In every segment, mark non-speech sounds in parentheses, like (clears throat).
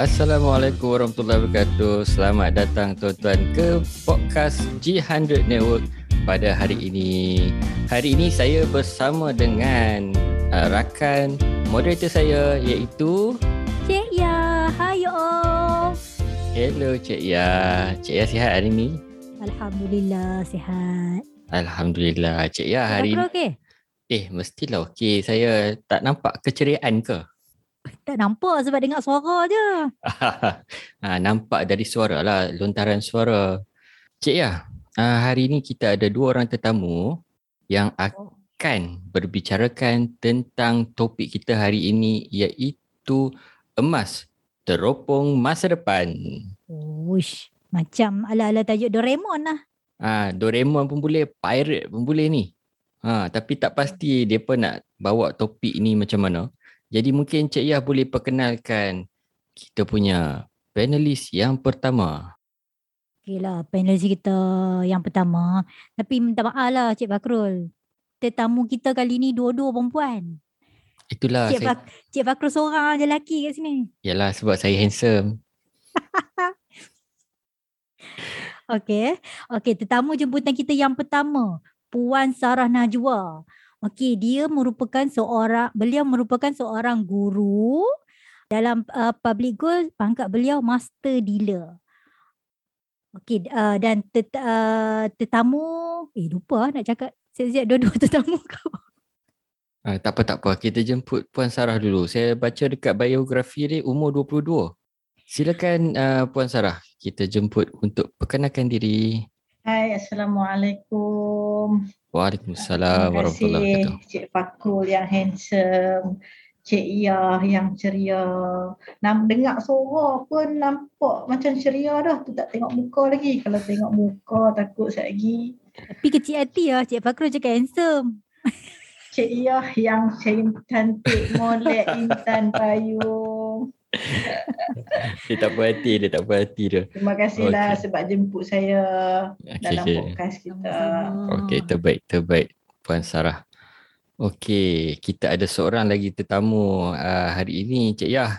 Assalamualaikum warahmatullahi wabarakatuh. Selamat datang tuan-tuan ke podcast G100 Network pada hari ini. Hari ini saya bersama dengan uh, rakan moderator saya iaitu Cik Ya. Hai all. Hello Cik Ya. Cik Ya sihat hari ini? Alhamdulillah sihat. Alhamdulillah. Cik Ya hari ini. okey? Eh mestilah okey. Saya tak nampak keceriaan ke? Tak nampak sebab dengar suara je. ha, (laughs) nampak dari suara lah, lontaran suara. Cik Ya, hari ini kita ada dua orang tetamu yang akan berbicarakan tentang topik kita hari ini iaitu emas, teropong masa depan. Uish, macam ala-ala tajuk Doraemon lah. Ah, Doraemon pun boleh, pirate pun boleh ni. Ha, tapi tak pasti depa nak bawa topik ni macam mana. Jadi mungkin Cik Yah boleh perkenalkan kita punya panelis yang pertama. Okey lah, panelis kita yang pertama. Tapi minta maaf lah Cik Bakrul. Tetamu kita kali ni dua-dua perempuan. Itulah Cik, saya, Bak Cik Bakrul seorang je lelaki kat sini. yalah sebab saya handsome. (laughs) Okey. Okey, tetamu jemputan kita yang pertama, Puan Sarah Najwa. Okey, dia merupakan seorang beliau merupakan seorang guru dalam uh, public goal pangkat beliau master dealer. Okey, uh, dan tet, uh, tetamu eh lupa nak cakap siap-siap dua-dua (laughs) tetamu kau. Ah, tak apa tak apa, kita jemput Puan Sarah dulu. Saya baca dekat biografi dia umur 22. Silakan uh, Puan Sarah, kita jemput untuk perkenalkan diri. Hai, Assalamualaikum. Waalaikumsalam Terima warahmatullahi kasih wabarakatuh. Cik Fakul yang handsome. Cik Iyah yang ceria. Nam, dengar suara pun nampak macam ceria dah. Tu tak tengok muka lagi. Kalau tengok muka takut sekejap lagi. Tapi kecil hati lah Cik Fakrul cakap handsome. Cik Iyah yang cantik molek intan payung. (laughs) Dia tak puas hati, dia tak puas hati dia. Terima kasihlah Okey. sebab jemput saya Okey, dalam okey. podcast kita. Okey, terbaik, terbaik Puan Sarah. Okey, kita ada seorang lagi tetamu uh, hari ini, Cik Yah.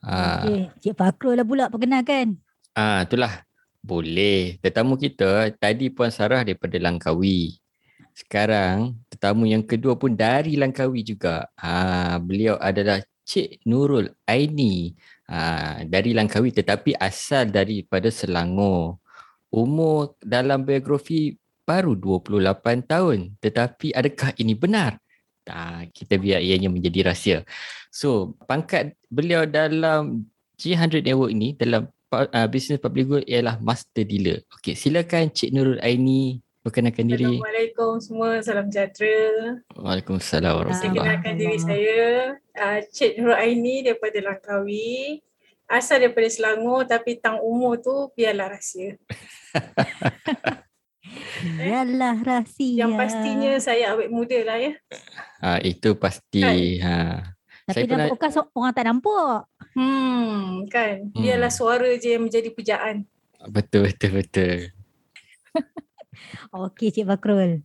Ah, Okey, Cik Fakrul lah pula perkenalkan. ah, itulah. Boleh. Tetamu kita tadi Puan Sarah daripada Langkawi. Sekarang tetamu yang kedua pun dari Langkawi juga. Ah, beliau adalah Cik Nurul Aini. Ah, dari Langkawi tetapi asal daripada Selangor. Umur dalam biografi baru 28 tahun. Tetapi adakah ini benar? Ah, kita biar ianya menjadi rahsia. So, pangkat beliau dalam G100 Network ini dalam uh, business public good ialah master dealer. Okey, silakan Cik Nurul Aini perkenalkan diri. Assalamualaikum semua, salam sejahtera. Waalaikumsalam Saya warahmatullahi kenalkan diri saya, uh, Cik Nurul Aini daripada Langkawi. Asal daripada Selangor tapi tang umur tu biarlah rahsia. (laughs) Yalah rahsia. Yang pastinya saya awet muda lah ya. Ha, itu pasti. Ha. Tapi saya pernah- nampak bukan so- orang tak nampak. Hmm, kan. Hmm. Biarlah suara je yang menjadi pujaan. Betul, betul, betul. (laughs) Okey Cik Fakrul.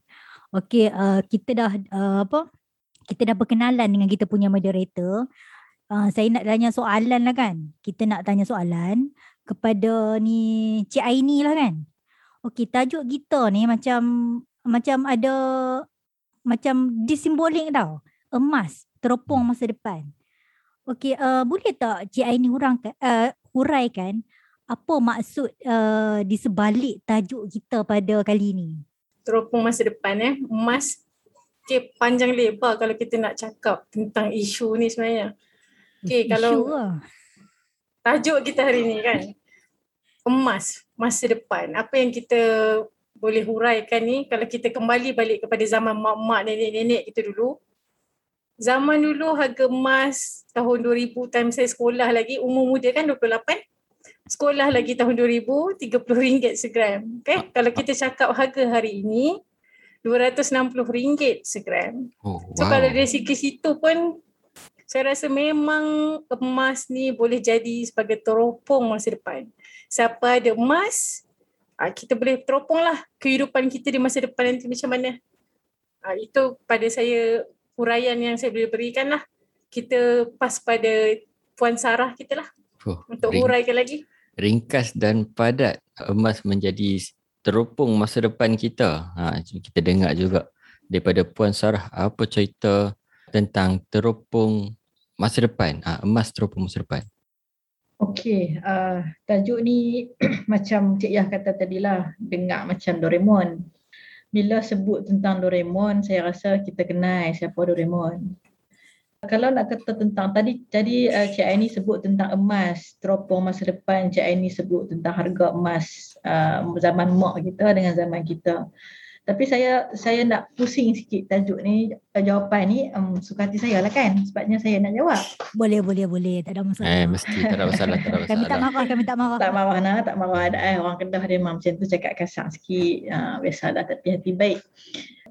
Okey uh, kita dah uh, apa? Kita dah berkenalan dengan kita punya moderator. Uh, saya nak tanya soalan lah kan. Kita nak tanya soalan kepada ni Cik Aini lah kan. Okey tajuk kita ni macam macam ada macam disimbolik tau. Emas, teropong masa depan. Okey uh, boleh tak Cik Aini hurangkan uh, huraikan apa maksud uh, di sebalik tajuk kita pada kali ni? Teropong masa depan eh. Emas. Okay, panjang lebar kalau kita nak cakap tentang isu ni sebenarnya. Okey, Isu kalau- lah. tajuk kita hari ni kan emas masa depan apa yang kita boleh huraikan ni kalau kita kembali balik kepada zaman mak-mak nenek-nenek kita dulu zaman dulu harga emas tahun 2000 time saya sekolah lagi umur muda kan 28 sekolah lagi tahun 2000 RM30 segram okay? kalau kita cakap harga hari ini RM260 segram Oh, So wow. kalau dari segi situ pun saya rasa memang emas ni boleh jadi sebagai teropong masa depan. Siapa ada emas, ah, kita boleh teropong lah kehidupan kita di masa depan nanti macam mana. Ah, itu pada saya huraian yang saya boleh berikan lah. Kita pas pada Puan Sarah kita lah. Oh, untuk huraikan lagi. Ringkas dan padat emas menjadi teropong masa depan kita. Ha, kita dengar juga daripada Puan Sarah apa cerita tentang teropong masa depan. Ha, emas teropong masa depan. Okey, uh, tajuk ni (clears throat) macam Cik Yah kata tadilah, dengar macam Doraemon. Bila sebut tentang Doraemon, saya rasa kita kenal siapa Doraemon. Kalau nak kata tentang tadi tadi uh, Cik Aini sebut tentang emas, teropong masa depan, Cik Aini sebut tentang harga emas uh, zaman mak kita dengan zaman kita. Tapi saya saya nak pusing sikit tajuk ni, uh, jawapan ni um, suka hati saya lah kan. Sebabnya saya nak jawab. Boleh, boleh, boleh. Tak ada masalah. Eh, mesti tak ada masalah, tak ada Kami tak masalah. marah, kami tak marah. tak marah nak, tak marah ada eh. Orang Kedah dia memang macam tu cakap kasar sikit. Uh, biasalah tapi hati baik.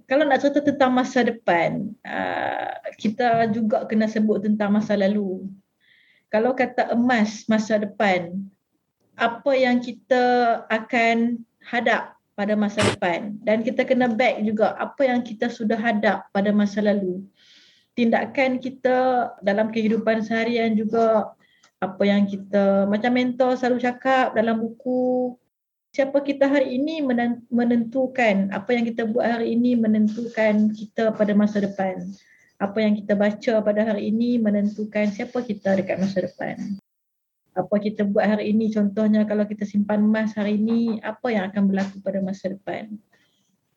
Kalau nak cerita tentang masa depan, uh, kita juga kena sebut tentang masa lalu. Kalau kata emas masa depan, apa yang kita akan hadap pada masa depan dan kita kena back juga apa yang kita sudah hadap pada masa lalu. Tindakan kita dalam kehidupan seharian juga apa yang kita macam mentor selalu cakap dalam buku siapa kita hari ini menen- menentukan apa yang kita buat hari ini menentukan kita pada masa depan. Apa yang kita baca pada hari ini menentukan siapa kita dekat masa depan. Apa kita buat hari ini contohnya kalau kita simpan emas hari ini apa yang akan berlaku pada masa depan?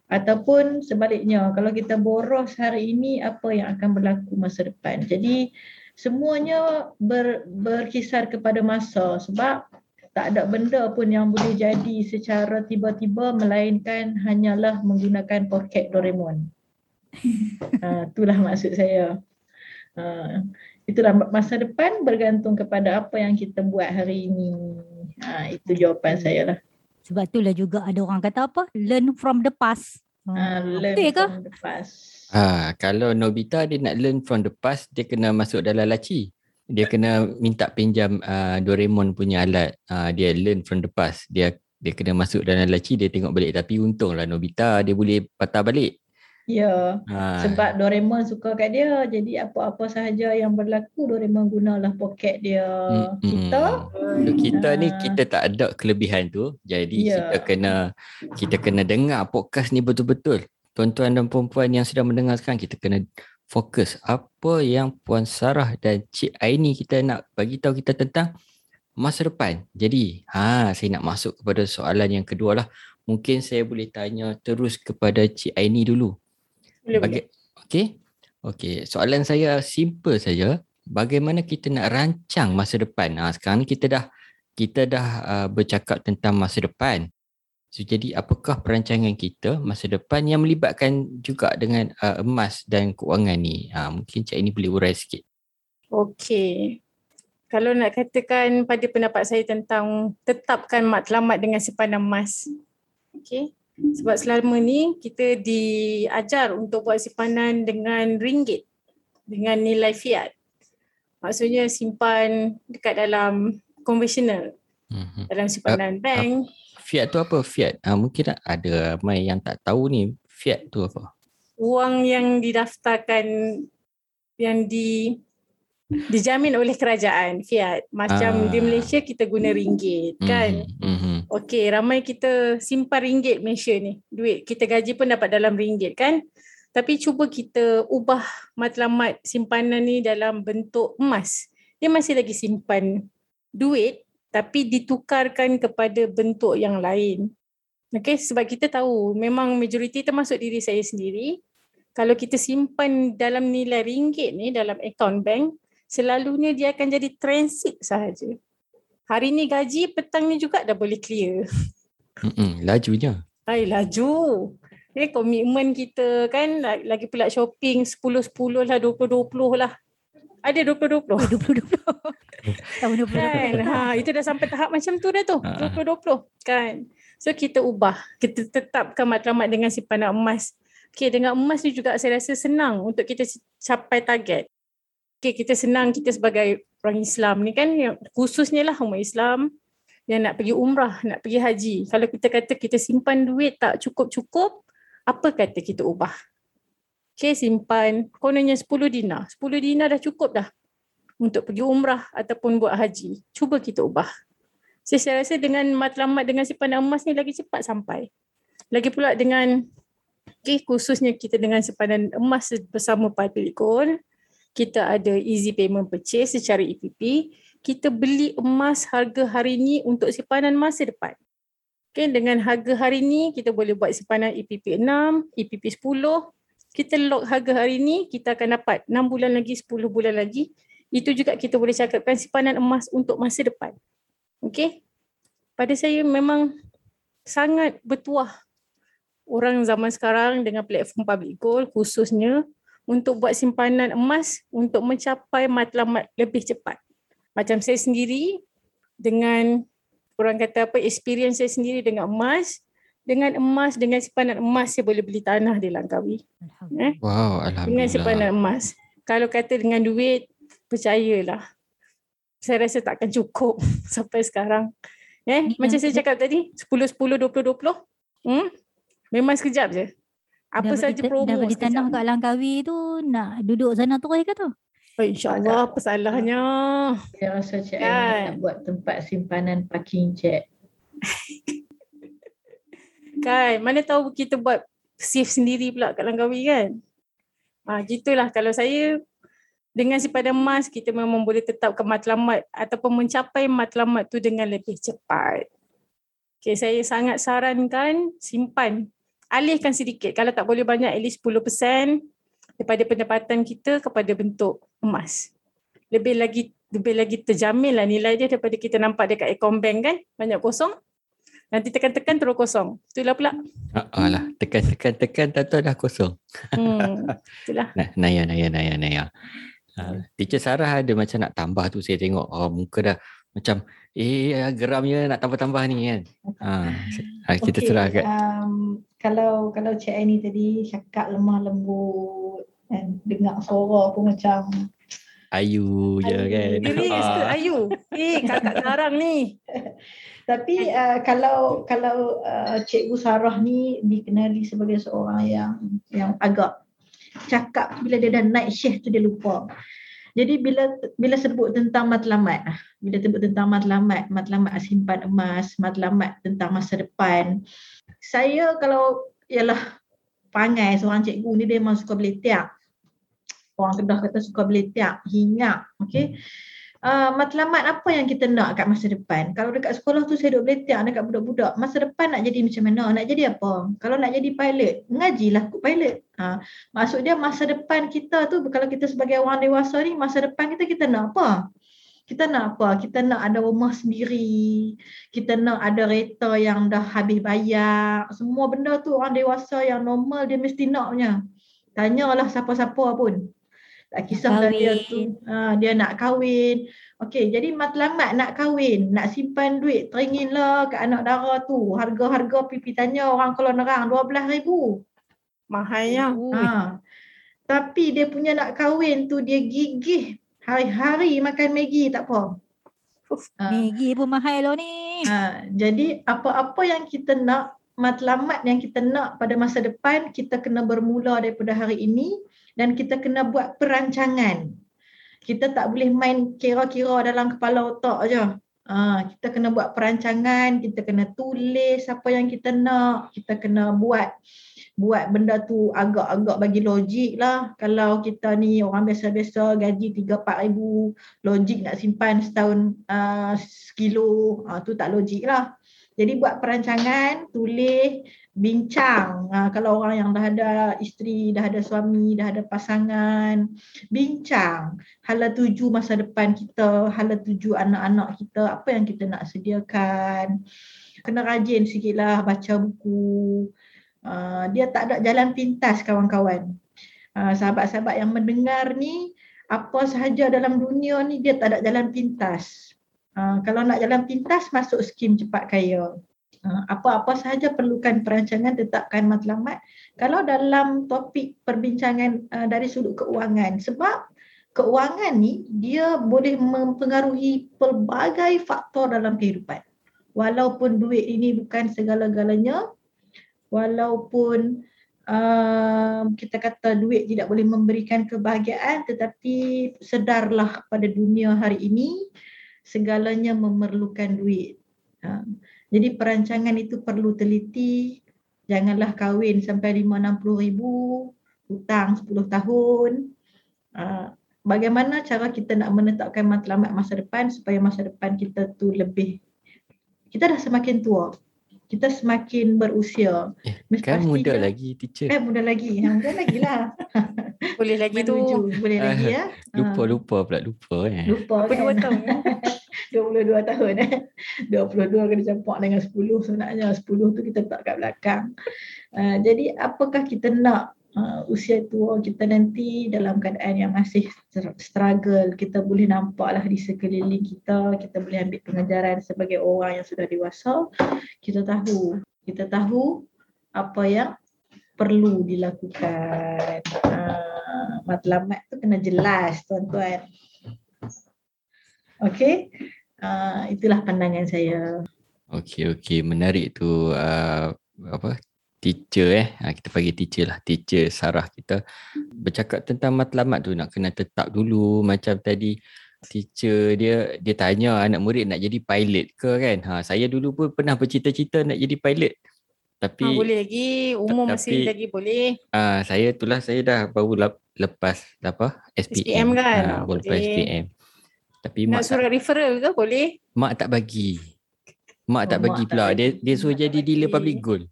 Ataupun sebaliknya kalau kita boros hari ini apa yang akan berlaku masa depan? Jadi semuanya ber, berkisar kepada masa sebab tak ada benda pun yang boleh jadi secara tiba-tiba melainkan hanyalah menggunakan poket Doraemon. ha, (laughs) itulah maksud saya. Ha, itulah masa depan bergantung kepada apa yang kita buat hari ini. Ha, itu jawapan saya lah. Sebab itulah juga ada orang kata apa? Learn from the past. Ha, learn Betul from the past. Ha, kalau Nobita dia nak learn from the past, dia kena masuk dalam laci. Dia kena minta pinjam uh, Doraemon punya alat. Uh, dia learn from the past. Dia dia kena masuk dalam laci, dia tengok balik. Tapi untunglah Nobita dia boleh patah balik. Ya, Ha, sebab Doraemon suka kat dia. Jadi apa-apa sahaja yang berlaku Doraemon gunalah poket dia. Mm, mm. Kita Untuk kita ni kita tak ada kelebihan tu. Jadi Ya. kita kena kita kena dengar podcast ni betul-betul. Tuan-tuan dan puan-puan yang sedang mendengar sekarang kita kena fokus apa yang Puan Sarah dan Cik Aini kita nak bagi tahu kita tentang masa depan. Jadi, ha saya nak masuk kepada soalan yang kedua lah. Mungkin saya boleh tanya terus kepada Cik Aini dulu. Boleh, boleh. Bagi, okey. Okey, soalan saya simple saja. Bagaimana kita nak rancang masa depan? Ha, sekarang ni kita dah kita dah uh, bercakap tentang masa depan. So, jadi apakah perancangan kita masa depan yang melibatkan juga dengan uh, emas dan keuangan ni? Ha, mungkin Cik ini boleh urai sikit. Okey. Kalau nak katakan pada pendapat saya tentang tetapkan matlamat dengan simpanan emas. Okey. Sebab selama ni kita diajar untuk buat simpanan dengan ringgit dengan nilai fiat. Maksudnya simpan dekat dalam konvensional, Mm-hmm. dalam simpanan bank. Fiat tu apa? Fiat. Ha, mungkin ada ramai yang tak tahu ni. Fiat tu apa? Wang yang didaftarkan yang di dijamin oleh kerajaan fiat. Macam Ah. di Malaysia kita guna ringgit kan. Mhm, mhm. Okey, ramai kita simpan ringgit Malaysia ni. Duit kita gaji pun dapat dalam ringgit kan. Tapi cuba kita ubah matlamat simpanan ni dalam bentuk emas. Dia masih lagi simpan duit tapi ditukarkan kepada bentuk yang lain. Okey, sebab kita tahu memang majoriti termasuk diri saya sendiri. Kalau kita simpan dalam nilai ringgit ni dalam akaun bank, selalunya dia akan jadi transit sahaja. Hari ni gaji, petang ni juga dah boleh clear. Mhm, Lajunya. Hai laju. Ni komitmen kita kan la- lagi pula shopping 10-10 lah 20-20 lah. Ada 20-20 Oh, 2020. (laughs) Tahun 2020. kan. Ha, itu dah sampai tahap macam tu dah tu. Ha. 20-20 kan. So kita ubah. Kita tetapkan matlamat dengan simpanan emas. Okay dengan emas ni juga saya rasa senang untuk kita capai target. Okay kita senang kita sebagai orang Islam ni kan khususnya lah umat Islam yang nak pergi umrah, nak pergi haji. Kalau kita kata kita simpan duit tak cukup-cukup, apa kata kita ubah? Okay simpan kononnya 10 dinar. 10 dinar dah cukup dah. untuk pergi umrah ataupun buat haji. Cuba kita ubah. So, saya rasa dengan matlamat dengan simpanan emas ni lagi cepat sampai. Lagi pula dengan okay, khususnya kita dengan simpanan emas bersama Padlikon, kita ada easy payment purchase secara EPP, kita beli emas harga hari ini untuk simpanan masa depan. Okay, dengan harga hari ini kita boleh buat simpanan EPP 6, EPP 10. Kita lock harga hari ini, kita akan dapat 6 bulan lagi, 10 bulan lagi. Itu juga kita boleh cakapkan simpanan emas untuk masa depan. Okay. Pada saya memang sangat bertuah orang zaman sekarang dengan platform public gold khususnya untuk buat simpanan emas untuk mencapai matlamat lebih cepat. Macam saya sendiri dengan orang kata apa experience saya sendiri dengan emas, dengan emas dengan simpanan emas saya boleh beli tanah di Langkawi. Eh? Wow, alhamdulillah. Dengan simpanan emas. Kalau kata dengan duit, percayalah. Saya rasa takkan cukup (laughs) sampai sekarang. Eh, macam saya cakap tadi, 10 10 20 20. Hmm? Memang sekejap je. Apa Dah saja beli- promo Dah beli tanah sekejap. kat Langkawi tu nak duduk sana terus ke tu? Oh, InsyaAllah apa salahnya. Saya rasa Cik Kan? Nak buat tempat simpanan parking jet. (laughs) Kan, mana tahu kita buat safe sendiri pula kat Langkawi kan. Ha, gitulah kalau saya dengan simpanan emas kita memang boleh tetapkan matlamat ataupun mencapai matlamat tu dengan lebih cepat. Okay, saya sangat sarankan simpan. Alihkan sedikit. Kalau tak boleh banyak, at least 10% daripada pendapatan kita kepada bentuk emas. Lebih lagi lebih lagi terjamin lah nilai dia daripada kita nampak dekat account bank kan, banyak kosong. Nanti tekan-tekan terus kosong. Itulah pula. Ah, alah, tekan-tekan-tekan tak tahu dah kosong. Hmm, (laughs) itulah. Nah, Naya, Naya, Naya, Naya. Uh, teacher Sarah ada macam nak tambah tu saya tengok oh, muka dah macam eh geramnya nak tambah-tambah ni kan. Ha, kita Okey, serahkan. Um, kalau kalau Cik Aini tadi cakap lemah lembut dan dengar suara pun macam Ayu je Ayu. kan. Serius ke Ah. Ayu? Eh kakak garang ni. (laughs) Tapi uh, kalau kalau uh, Cikgu Sarah ni dikenali sebagai seorang yang yang agak cakap bila dia dah naik shift tu dia lupa. Jadi bila bila sebut tentang matlamat, ah, bila sebut tentang matlamat, matlamat simpan emas, matlamat tentang masa depan, saya kalau ialah pangai seorang cikgu ni dia memang suka beletak. Orang Kedah kata suka beletak, hingat, okey. Uh, matlamat apa yang kita nak kat masa depan? Kalau dekat sekolah tu saya duk beletak dekat budak-budak, masa depan nak jadi macam mana? Nak jadi apa? Kalau nak jadi pilot, mengajilah kot pilot. Ha, maksud dia masa depan kita tu kalau kita sebagai orang dewasa ni, masa depan kita kita nak apa? Kita nak apa? Kita nak ada rumah sendiri. Kita nak ada kereta yang dah habis bayar. Semua benda tu orang dewasa yang normal dia mesti nak punya. Tanyalah siapa-siapa pun. Tak kisahlah dia Kahwin. tu. Ha, dia nak kahwin. Okey, jadi matlamat nak kahwin, nak simpan duit, teringinlah kat anak dara tu. Harga-harga pipi tanya orang kalau nerang RM12,000. Mahalnya. Ha. Tapi dia punya nak kahwin tu dia gigih hari-hari makan Maggi tak apa. Ha. Maggi pun mahal lo ni. Ha. Jadi apa-apa yang kita nak, matlamat yang kita nak pada masa depan, kita kena bermula daripada hari ini dan kita kena buat perancangan. Kita tak boleh main kira-kira dalam kepala otak je. Ha, kita kena buat perancangan, kita kena tulis apa yang kita nak, kita kena buat buat benda tu agak-agak bagi logik lah. Kalau kita ni orang biasa-biasa gaji 3-4 ribu, logik nak simpan setahun uh, sekilo, uh, tu tak logik lah. Jadi buat perancangan, tulis, bincang. Uh, kalau orang yang dah ada isteri, dah ada suami, dah ada pasangan, bincang. Hala tuju masa depan kita, hala tuju anak-anak kita, apa yang kita nak sediakan. Kena rajin sikit lah baca buku. Uh, dia tak ada jalan pintas kawan-kawan. Uh, sahabat-sahabat yang mendengar ni, apa sahaja dalam dunia ni dia tak ada jalan pintas. Uh, kalau nak jalan pintas masuk skim cepat kaya. Uh, apa-apa sahaja perlukan perancangan tetapkan matlamat. Kalau dalam topik perbincangan uh, dari sudut keuangan sebab keuangan ni dia boleh mempengaruhi pelbagai faktor dalam kehidupan. Walaupun duit ini bukan segala-galanya, walaupun um, kita kata duit tidak boleh memberikan kebahagiaan tetapi sedarlah pada dunia hari ini segalanya memerlukan duit. Ha. Jadi perancangan itu perlu teliti. Janganlah kahwin sampai 5-60 ribu, hutang 10 tahun. Uh, bagaimana cara kita nak menetapkan matlamat masa depan supaya masa depan kita tu lebih kita dah semakin tua kita semakin berusia eh, kan muda lagi teacher eh muda lagi ha, muda lagi lah (laughs) boleh lagi tu. Boleh lagi ya. lupa ha. lupa pula lupa eh. Lupa apa dua tahun (laughs) 22 tahun eh. 22 kena campak dengan 10 sebenarnya. 10 tu kita tak kat belakang. Uh, jadi apakah kita nak uh, usia tua kita nanti dalam keadaan yang masih struggle kita boleh nampaklah di sekeliling kita kita boleh ambil pengajaran sebagai orang yang sudah dewasa kita tahu kita tahu apa yang perlu dilakukan matlamat tu kena jelas tuan-tuan. Okey, uh, itulah pandangan saya. Okey, okey, menarik tu uh, apa? Teacher eh? Ha, kita panggil teacher lah. Teacher Sarah kita. Bercakap tentang matlamat tu nak kena tetap dulu. Macam tadi teacher dia dia tanya anak murid nak jadi pilot ke kan? Ha saya dulu pun pernah bercita-cita nak jadi pilot tapi ha, boleh lagi. umur tapi, masih lagi boleh. ah ha, saya itulah saya dah baru lepas apa SPM, SPM kan? Ha, baru lepas SPM tapi nak surat tak, referral ke boleh? Mak tak bagi. Mak oh, tak bagi mak pula. tak dia dia suruh jadi dealer public gold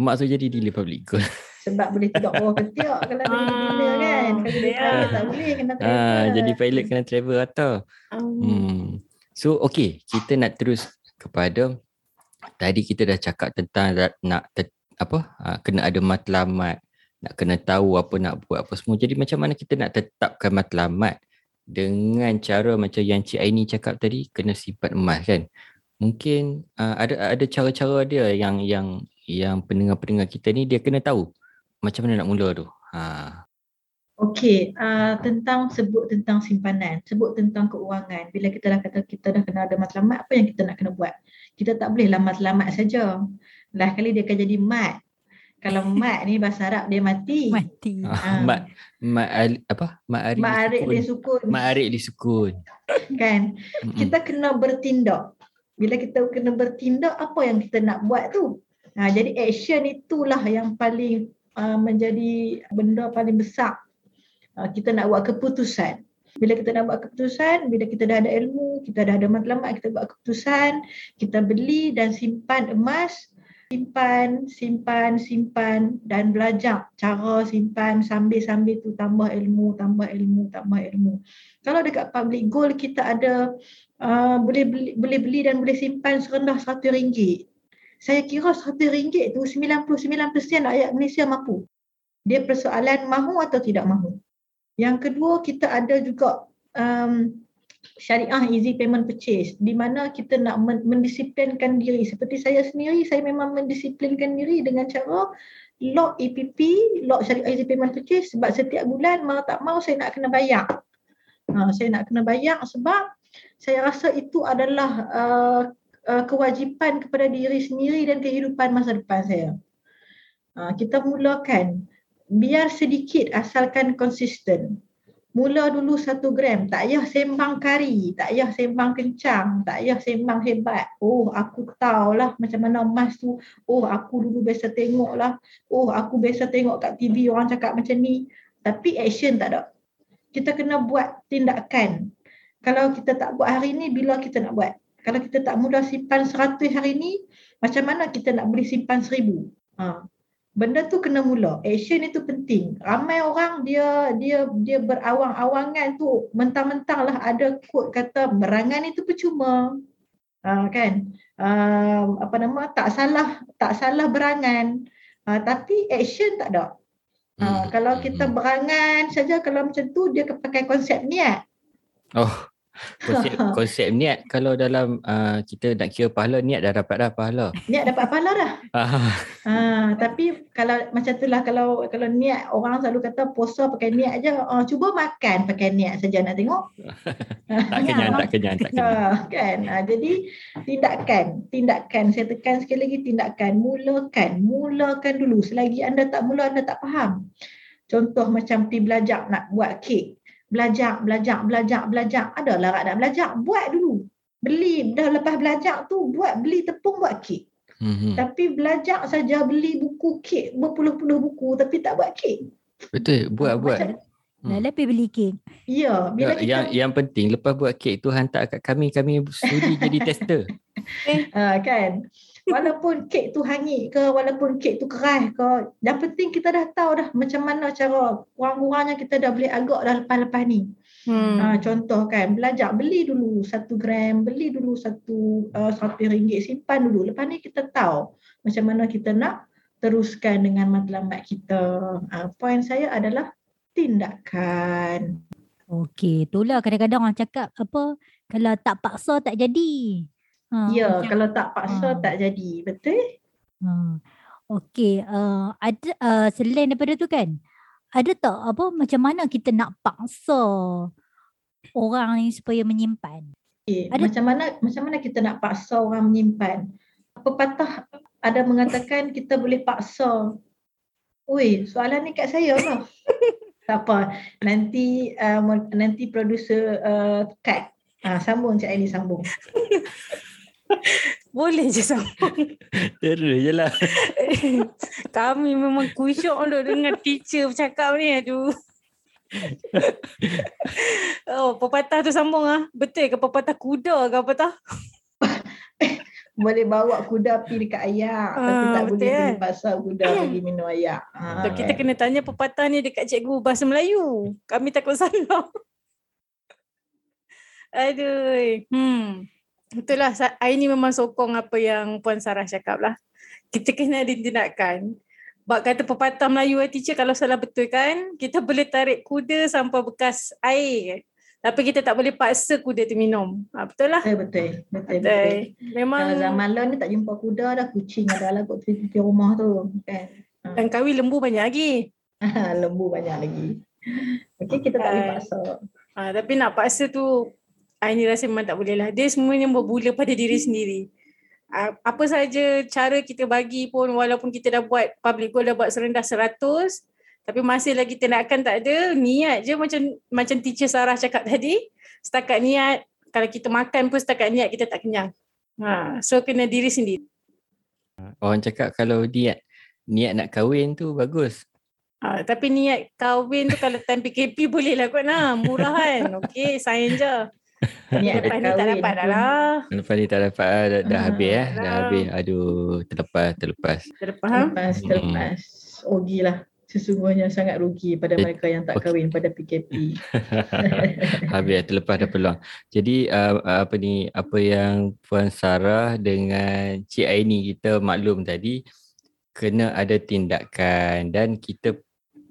Mak tu jadi dealer public gold. Sebab boleh tidur bawah ketiak kalau dia dealer kan. Kalau dia pilot tak boleh kena travel. Ah, jadi pilot kena travel atau. Hmm. hmm. So okay, kita nak terus kepada tadi kita dah cakap tentang nak te, apa uh, kena ada matlamat, nak kena tahu apa nak buat apa semua. Jadi macam mana kita nak tetapkan matlamat dengan cara macam yang Cik Aini cakap tadi kena simpan emas kan. Mungkin uh, ada ada cara-cara dia yang yang yang pendengar-pendengar kita ni dia kena tahu macam mana nak mula tu. Ha. Okey, uh, tentang sebut tentang simpanan, sebut tentang keuangan. Bila kita dah kata kita dah kena ada matlamat, apa yang kita nak kena buat? Kita tak boleh lah matlamat saja. Lah kali dia akan jadi mat. Kalau (laughs) mat ni bahasa Arab dia mati. Mati. Uh, mat mat ali, apa? Mat arik mat arik di sukun. Mat arik di sukun. (laughs) kan? kita kena bertindak. Bila kita kena bertindak, apa yang kita nak buat tu? Ha, jadi action itulah yang paling uh, menjadi benda paling besar. Uh, kita nak buat keputusan. Bila kita nak buat keputusan, bila kita dah ada ilmu, kita dah ada matlamat, kita buat keputusan, kita beli dan simpan emas, simpan, simpan, simpan dan belajar cara simpan sambil-sambil tu tambah ilmu, tambah ilmu, tambah ilmu. Kalau dekat public goal kita ada uh, boleh beli, boleh beli dan boleh simpan serendah RM100 saya kira RM100 tu 99% rakyat Malaysia mampu. Dia persoalan mahu atau tidak mahu. Yang kedua kita ada juga um, syariah easy payment purchase di mana kita nak mendisiplinkan diri. Seperti saya sendiri, saya memang mendisiplinkan diri dengan cara lock EPP, lock syariah easy payment purchase sebab setiap bulan mau tak mau saya nak kena bayar. Ha, saya nak kena bayar sebab saya rasa itu adalah uh, uh, kewajipan kepada diri sendiri dan kehidupan masa depan saya. Uh, kita mulakan biar sedikit asalkan konsisten. Mula dulu satu gram, tak payah sembang kari, tak payah sembang kencang, tak payah sembang hebat. Oh aku tahulah macam mana emas tu. Oh aku dulu biasa tengok lah. Oh aku biasa tengok kat TV orang cakap macam ni. Tapi action tak ada. Kita kena buat tindakan. Kalau kita tak buat hari ni, bila kita nak buat? Kalau kita tak mudah simpan seratus hari ni, macam mana kita nak boleh simpan seribu? Ha. Benda tu kena mula. Action itu penting. Ramai orang dia dia dia berawang-awangan tu mentang-mentang lah ada quote kata berangan itu percuma. Ha, kan? Uh, apa nama? Tak salah tak salah berangan. Uh, tapi action tak ada. Uh, hmm. Kalau kita berangan saja kalau macam tu dia pakai konsep niat. Oh. Konsep (laughs) konsep niat kalau dalam uh, kita nak kira pahala niat dah dapat dah pahala. Niat dapat pahala dah. (laughs) Ah, Ha, tapi kalau macam tu lah kalau kalau niat orang selalu kata puasa pakai niat je. Oh, cuba makan pakai niat saja nak tengok. (laughs) tak kenyang, tak kenyang, tak kenyang. Ha, kan. Ha, jadi tindakan, tindakan saya tekan sekali lagi tindakan, mulakan, mulakan dulu. Selagi anda tak mula anda tak faham. Contoh macam pergi belajar nak buat kek. Belajar, belajar, belajar, belajar. Ada larat nak belajar, buat dulu. Beli dah lepas belajar tu buat beli tepung buat kek. Mhm. Tapi belajar saja beli buku kek berpuluh-puluh buku tapi tak buat kek. Betul, buat buat. Dah lebih beli kek. Ya, bila kita yang yang penting lepas buat kek tu hantar kat kami, kami sudi jadi tester. Ha, (laughs) kan. Walaupun kek tu hangit ke, walaupun kek tu keras ke, yang penting kita dah tahu dah macam mana cara kurang-kurangnya kita dah boleh agak dah lepas-lepas ni. Hmm. Ha, contoh kan, belajar beli dulu satu gram, beli dulu satu uh, satu ringgit, simpan dulu. Lepas ni kita tahu macam mana kita nak teruskan dengan matlamat kita. Ha, poin saya adalah tindakan. Okey, itulah kadang-kadang orang cakap apa kalau tak paksa tak jadi. Ha, Ya, macam- kalau tak paksa ha. tak jadi. Betul? Ha. Okey, uh, ada uh, selain daripada tu kan, ada tak apa macam mana kita nak paksa orang ni supaya menyimpan? Okay. Ada- Macam mana macam mana kita nak paksa orang menyimpan? Pepatah ada mengatakan (laughs) kita boleh paksa. Oi, soalan ni kat saya lah. (laughs) tak apa. Nanti uh, nanti producer uh, cut. Ah, sambung Cik Aini sambung. (laughs) (laughs) Boleh je sama. Terus je lah. (laughs) Kami memang kusyuk duk dengan teacher bercakap ni. Aduh. (laughs) oh, pepatah tu sambung ah. Betul ke pepatah kuda ke apa tah? Boleh bawa kuda pergi dekat ayak tapi Ah, tak betul, boleh eh? pergi pasar kuda pergi minum ayak. Ah, So, kita kena tanya pepatah ni dekat cikgu bahasa Melayu. Kami takut salah. Aduh. Hmm. Itulah sa- hari ni memang sokong apa yang Puan Sarah cakap lah. Kita kena ada tindakan. Bak kata pepatah Melayu eh teacher kalau salah betul kan, kita boleh tarik kuda sampai bekas air. Tapi kita tak boleh paksa kuda tu minum. Ha, betul lah. betul betul. Betul. betul. Betul. Memang Kalau zaman lalu ni tak jumpa kuda dah kucing ada lah kat tepi rumah tu kan. dan kawi lembu banyak lagi. (laughs) Lembu banyak lagi. Okey kita tak boleh Ah. paksa. Ha, tapi nak paksa tu I ni rasa memang tak boleh lah. Dia semuanya bermula pada diri sendiri. Ha, apa saja cara kita bagi pun walaupun kita dah buat public goal dah buat serendah 100 tapi masih lagi tindakan tak ada, niat je macam macam teacher Sarah cakap tadi, setakat niat kalau kita makan pun setakat niat kita tak kenyang. Ha, so kena diri sendiri. Orang cakap kalau niat niat nak kahwin tu bagus. Ha, tapi niat kahwin tu kalau time PKP boleh lah kot nah, murah kan. Okey, sign je. Niat Lepas ni tak dapat dah lah. Lepas ni tak dapat ah, dah, dah Ah, habis eh. Dah dah. habis. Aduh, terlepas, terlepas. Faham? Terlepas, Hmm. terlepas. Rugilah. Sesungguhnya sangat rugi pada Eh, mereka yang tak kahwin pada PKP. (laughs) (laughs) habis dah terlepas dah peluang. Jadi uh, apa ni apa yang Puan Sarah dengan Cik Aini kita maklum tadi kena ada tindakan dan kita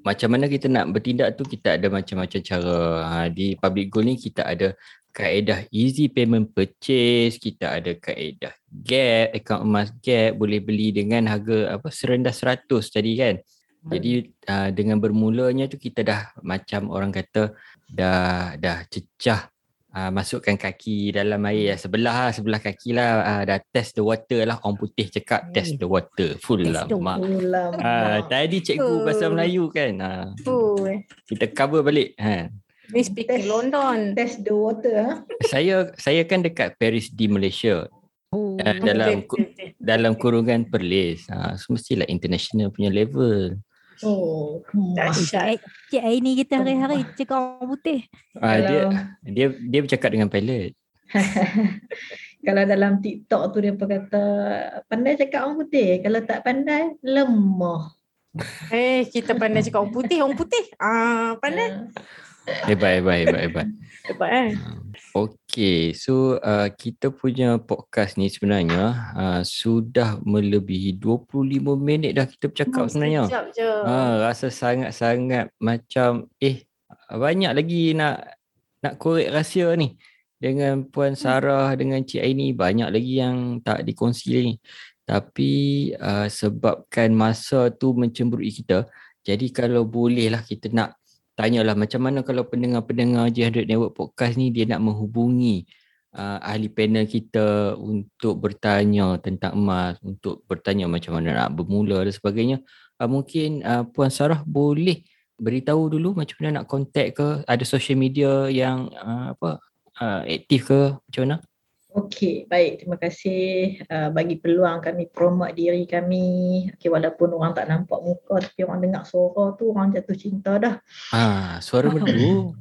macam mana kita nak bertindak tu kita ada macam-macam cara. Ha, di public goal ni kita ada kaedah easy payment purchase, kita ada kaedah gap, account emas gap, boleh beli dengan harga apa serendah 100 tadi kan. Jadi uh, dengan bermulanya tu kita dah macam orang kata dah dah cecah uh, masukkan kaki dalam air lah. sebelah lah, sebelah kaki lah uh, dah test the water lah orang putih cakap test the water full Test lah the mak. Ah, tadi cikgu Oh. bahasa Melayu kan. Ah, Oh, kita cover balik. Ha. ni speaking London. Test the water. Ha? Saya saya kan dekat Paris di Malaysia. Oh. Uh, dalam dalam kurungan Perlis. Ha, so mestilah international punya level. Oh. Dahsyat. Cik, Aini kita hari-hari cakap orang putih. Ah, dia dia dia bercakap dengan pilot. (laughs) Kalau dalam TikTok tu dia apa kata pandai cakap orang putih, kalau tak pandai lemah. Eh, kita pandai cakap orang putih, orang putih. Ah, pandai. Hebat hebat hebat hebat. Hebat eh. Okey, so uh, kita punya podcast ni sebenarnya uh, sudah melebihi 25 minit dah kita bercakap sebenarnya. Sekejap je. Ha, rasa sangat-sangat macam eh banyak lagi nak nak korek rahsia ni. dengan Puan Sarah dengan Cik Aini banyak lagi yang tak dikongsi lagi. Tapi uh, sebabkan masa tu mencemburui kita, jadi kalau bolehlah kita nak tanyalah macam mana kalau pendengar-pendengar J100 Network Podcast ni dia nak menghubungi uh, ahli panel kita untuk bertanya tentang emas, untuk bertanya macam mana nak bermula dan sebagainya. Uh, mungkin uh, Puan Sarah boleh beritahu dulu macam mana nak contact ke, ada social media yang uh, apa uh, aktif ke macam mana? Okey, baik. Terima kasih uh, bagi peluang kami promote diri kami. Okey, walaupun orang tak nampak muka tapi orang dengar suara tu orang jatuh cinta dah. Ah, suara merdu.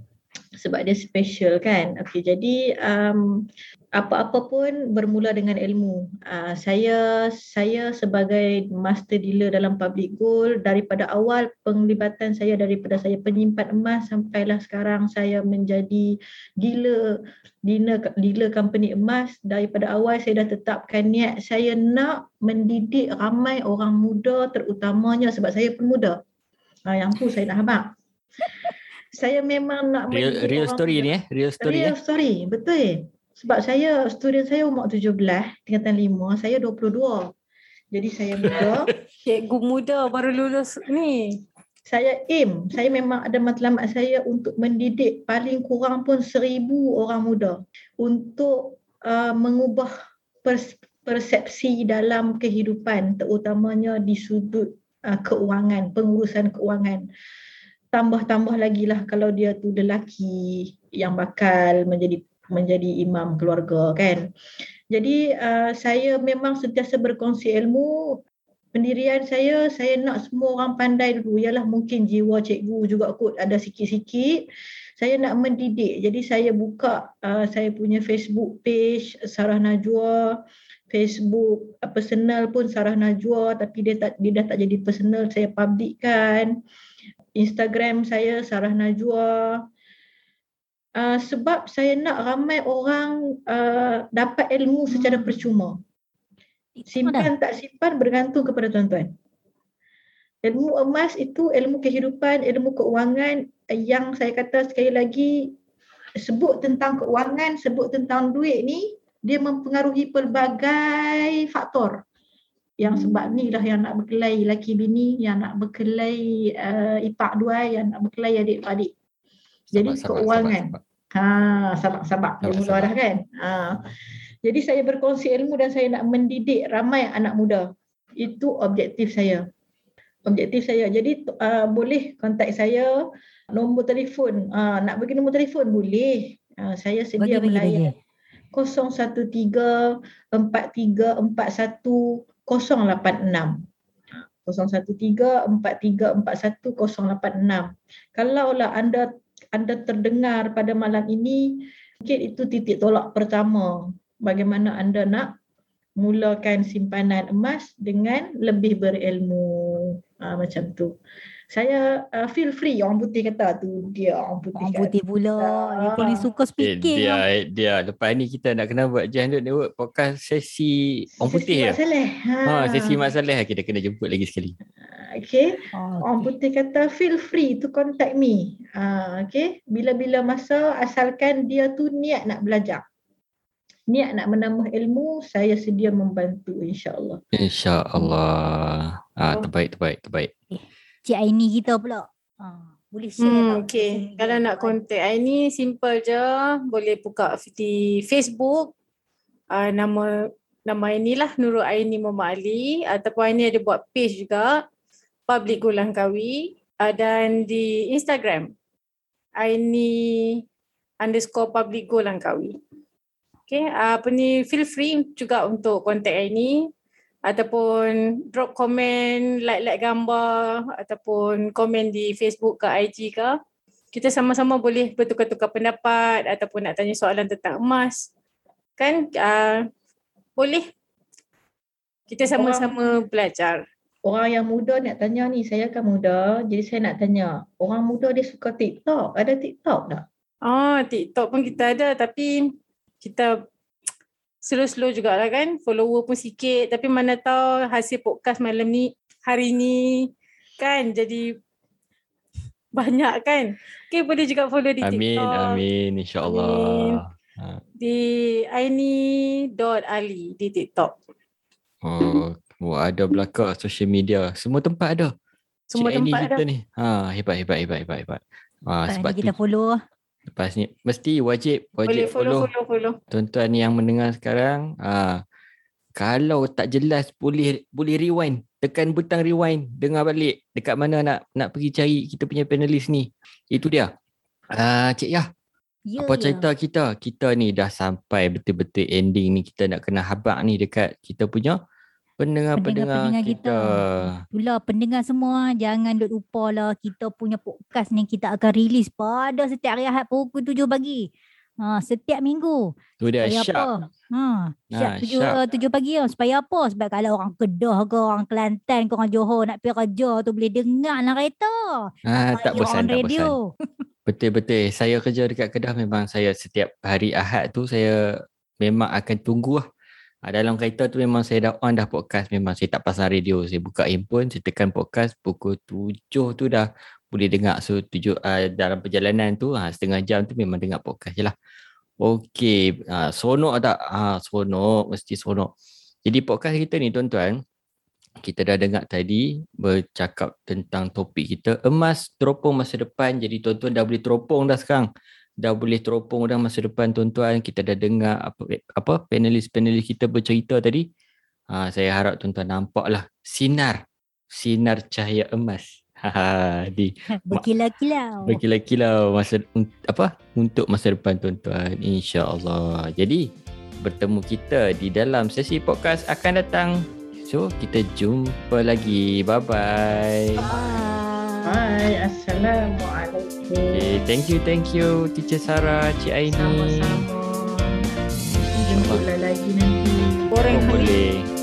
Sebab dia special kan. Okey, jadi um, apa-apa pun bermula dengan ilmu. Uh, saya saya sebagai master dealer dalam public gold daripada awal penglibatan saya daripada saya penyimpan emas sampailah sekarang saya menjadi dealer dealer dealer company emas daripada awal saya dah tetapkan niat saya nak mendidik ramai orang muda terutamanya sebab saya pun muda. Uh, yang tu saya nak habaq. saya memang nak real, real story ni eh, real story real eh. story, betul. Sebab saya, student saya umur 17, tingkatan 5, saya 22. Jadi saya muda. (laughs) Cikgu muda baru lulus ni. saya aim, saya memang ada matlamat saya untuk mendidik paling kurang pun seribu orang muda untuk uh, mengubah pers- persepsi dalam kehidupan terutamanya di sudut uh, keuangan, pengurusan keuangan. Tambah-tambah lagi lah kalau dia tu lelaki yang bakal menjadi menjadi imam keluarga kan. Jadi uh, saya memang sentiasa berkongsi ilmu. Pendirian saya, saya nak semua orang pandai dulu. Ialah mungkin jiwa cikgu juga kot ada sikit-sikit. Saya nak mendidik. Jadi saya buka uh, saya punya Facebook page Sarah Najwa. Facebook uh, personal pun Sarah Najwa tapi dia tak dia dah tak jadi personal saya publikkan. Instagram saya Sarah Najwa. Uh, sebab saya nak ramai orang uh, dapat ilmu secara percuma. Simpan tak simpan bergantung kepada tuan-tuan. Ilmu emas itu ilmu kehidupan, ilmu keuangan yang saya kata sekali lagi sebut tentang keuangan, sebut tentang duit ni dia mempengaruhi pelbagai faktor. Yang sebab ni lah yang nak berkelahi laki bini, yang nak berkelahi uh, ipak dua, yang nak berkelahi adik-adik. Jadi sabar, keuangan. sabar, Ha, sabak-sabak dia Sabar, mula sabar. dah kan. Ha. Jadi saya berkongsi ilmu dan saya nak mendidik ramai anak muda. Itu objektif saya. Objektif saya. Jadi uh, boleh kontak saya nombor telefon. Uh, nak bagi nombor telefon boleh. Uh, saya sedia Bagi, melayan. bagi. 013 4341 086. 013 4341 086. Kalaulah anda anda terdengar pada malam ini, mungkin itu titik tolak pertama bagaimana anda nak mulakan simpanan emas dengan lebih berilmu. Ha, macam tu. Saya uh, feel free orang putih kata tu dia orang putih. Orang kan. putih pula. Dia Ah. paling suka Eh, speaking. dia, lah. dia. Lepas ni kita nak kena buat J100 Network podcast sesi orang putih ya. Saleh. Ha. Ha, sesi Mak Saleh kita kena jemput lagi sekali. Okay. Oh, Orang putih kata feel free to contact me. Ah, okay. Bila-bila masa asalkan dia tu niat nak belajar. Niat nak menambah ilmu, saya sedia membantu insya-Allah. InsyaAllah. Ah, terbaik, terbaik, terbaik. Cik Aini kita pula. Ha, boleh share Hmm, tak? okay. Kalau nak contact Aini, simple je. Boleh buka di Facebook. Uh, nama nama Aini lah, Nurul Aini Muhammad Ali. Ataupun Aini ada buat page juga. Public Go Langkawi. Uh, dan di Instagram. Aini underscore Public Go Langkawi. Okay, uh, apa ni, feel free juga untuk contact Aini ataupun drop komen, like-like gambar ataupun komen di Facebook ke IG ke. Kita sama-sama boleh bertukar-tukar pendapat ataupun nak tanya soalan tentang emas. Kan uh, boleh. Kita sama-sama belajar. Orang yang muda nak tanya ni, saya kan muda, jadi saya nak tanya. Orang muda dia suka TikTok. Ada TikTok tak? Ah, TikTok pun kita ada tapi kita slow-slow jugalah kan. Follower pun sikit tapi mana tahu hasil podcast malam ni hari ni kan jadi banyak kan. Okay boleh juga follow di Amin, TikTok. amin. InsyaAllah. Ha. Di aini.ali di TikTok. Oh, oh, ada belakang social media. Semua tempat ada. Semua Cik Aini tempat kita ada. ni. Ha, hebat hebat hebat hebat hebat. Ha, sebab ni tu kita follow. Lepas ni mesti wajib Boleh wajib follow, follow, follow, follow. tuan-tuan yang mendengar sekarang. Ha, kalau tak jelas boleh boleh rewind. Tekan butang rewind, dengar balik dekat mana nak nak pergi cari kita punya panelis ni. Itu dia. Ah, Cik Yah, Ya, apa ya. cerita kita? Kita ni dah sampai betul-betul ending ni kita nak kena habaq ni dekat kita punya pendengar-pendengar kita. kita. Itulah pendengar semua jangan duk lupa lah kita punya podcast ni kita akan release pada setiap hari Ahad pukul 7 pagi. Ha, setiap minggu. Tu dia Supaya sharp. apa? Ha, sharp Ha, 7, sharp. uh, 7 pagi lah. Supaya apa? Sebab kalau orang Kedah ke orang Kelantan ke orang Johor nak pergi kerja tu boleh dengar lah kereta. Ah, tak bosan, tak bosan. radio. (laughs) Betul-betul. Saya kerja dekat Kedah memang saya setiap hari Ahad tu saya memang akan tunggu lah. Ah, dalam kereta tu memang saya dah on dah podcast. Memang saya tak pasang radio. Saya buka handphone, saya tekan podcast pukul 7 tu dah boleh dengar. So tujuh, uh, dalam perjalanan tu uh, setengah jam tu memang dengar podcast je lah. Okey, uh, sonok tak? Ah, sonok, mesti sonok. Jadi podcast kita ni tuan-tuan, kita dah dengar tadi bercakap tentang topik kita emas teropong masa depan. Jadi tuan-tuan dah boleh teropong dah sekarang. Dah boleh teropong dah masa depan tuan-tuan. Kita dah dengar apa apa panelis-panelis kita bercerita tadi. Ha, saya harap tuan-tuan nampak lah sinar sinar cahaya emas. Ha, (laughs) di (laughs) Berkilau-kilau. berkilau-kilau masa apa untuk masa depan tuan-tuan insya-Allah. Jadi bertemu kita di dalam sesi podcast akan datang. So kita jumpa lagi. Bye bye. Bye. Hai, Assalamualaikum. Okay, thank you thank you Teacher Sarah, Cik Aini. Sama-sama. Jumpa lagi nanti. Goreng Oh, boleh.